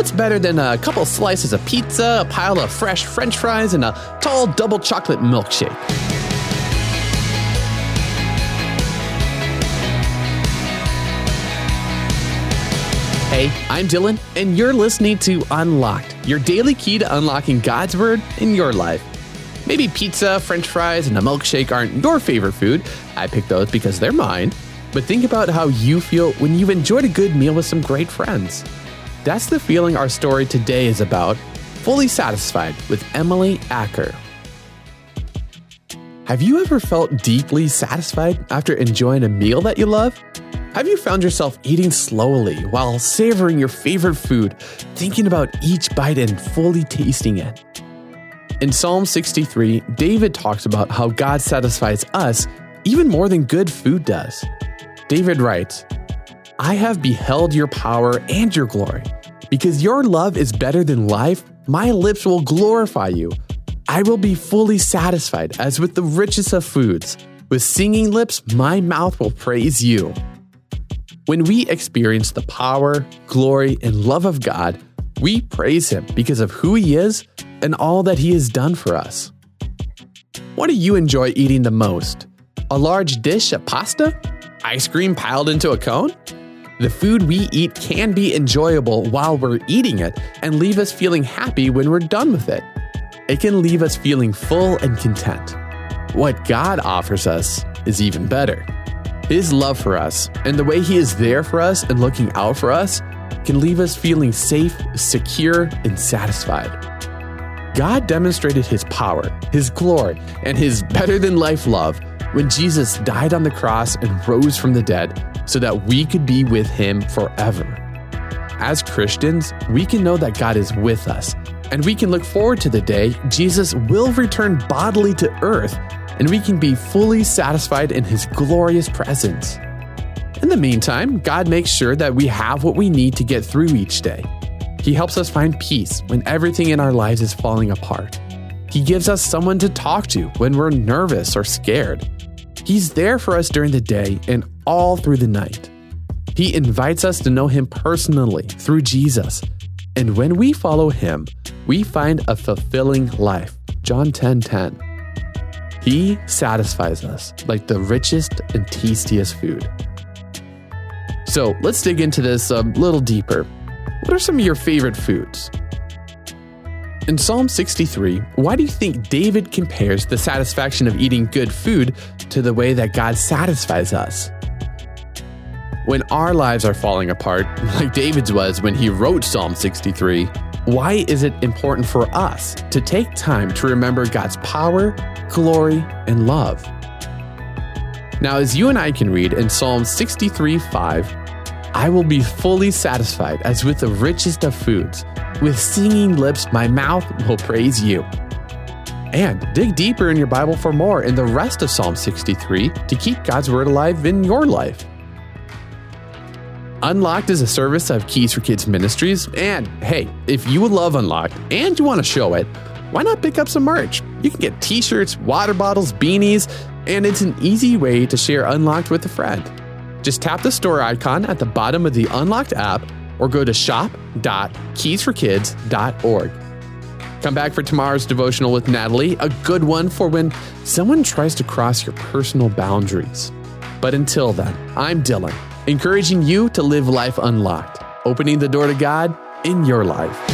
what's better than a couple slices of pizza, a pile of fresh french fries, and a tall double chocolate milkshake? Hey, I'm Dylan, and you're listening to Unlocked, your daily key to unlocking God's Word in your life. Maybe pizza, french fries, and a milkshake aren't your favorite food. I picked those because they're mine. But think about how you feel when you've enjoyed a good meal with some great friends. That's the feeling our story today is about Fully Satisfied with Emily Acker. Have you ever felt deeply satisfied after enjoying a meal that you love? Have you found yourself eating slowly while savoring your favorite food, thinking about each bite and fully tasting it? In Psalm 63, David talks about how God satisfies us even more than good food does. David writes, I have beheld your power and your glory. Because your love is better than life, my lips will glorify you. I will be fully satisfied as with the richest of foods. With singing lips, my mouth will praise you. When we experience the power, glory, and love of God, we praise Him because of who He is and all that He has done for us. What do you enjoy eating the most? A large dish of pasta? Ice cream piled into a cone? The food we eat can be enjoyable while we're eating it and leave us feeling happy when we're done with it. It can leave us feeling full and content. What God offers us is even better. His love for us and the way He is there for us and looking out for us can leave us feeling safe, secure, and satisfied. God demonstrated His power, His glory, and His better than life love when Jesus died on the cross and rose from the dead so that we could be with Him forever. As Christians, we can know that God is with us, and we can look forward to the day Jesus will return bodily to earth and we can be fully satisfied in His glorious presence. In the meantime, God makes sure that we have what we need to get through each day. He helps us find peace when everything in our lives is falling apart. He gives us someone to talk to when we're nervous or scared. He's there for us during the day and all through the night. He invites us to know Him personally through Jesus. And when we follow Him, we find a fulfilling life. John 10 10. He satisfies us like the richest and tastiest food. So let's dig into this a little deeper. What are some of your favorite foods? In Psalm 63, why do you think David compares the satisfaction of eating good food to the way that God satisfies us? When our lives are falling apart, like David's was when he wrote Psalm 63, why is it important for us to take time to remember God's power, glory, and love? Now, as you and I can read in Psalm 63 5, I will be fully satisfied as with the richest of foods. With singing lips, my mouth will praise you. And dig deeper in your Bible for more in the rest of Psalm 63 to keep God's Word alive in your life. Unlocked is a service of Keys for Kids Ministries. And hey, if you love Unlocked and you want to show it, why not pick up some merch? You can get t shirts, water bottles, beanies, and it's an easy way to share Unlocked with a friend. Just tap the store icon at the bottom of the Unlocked app or go to shop.keysforkids.org. Come back for tomorrow's devotional with Natalie, a good one for when someone tries to cross your personal boundaries. But until then, I'm Dylan encouraging you to live life unlocked, opening the door to God in your life.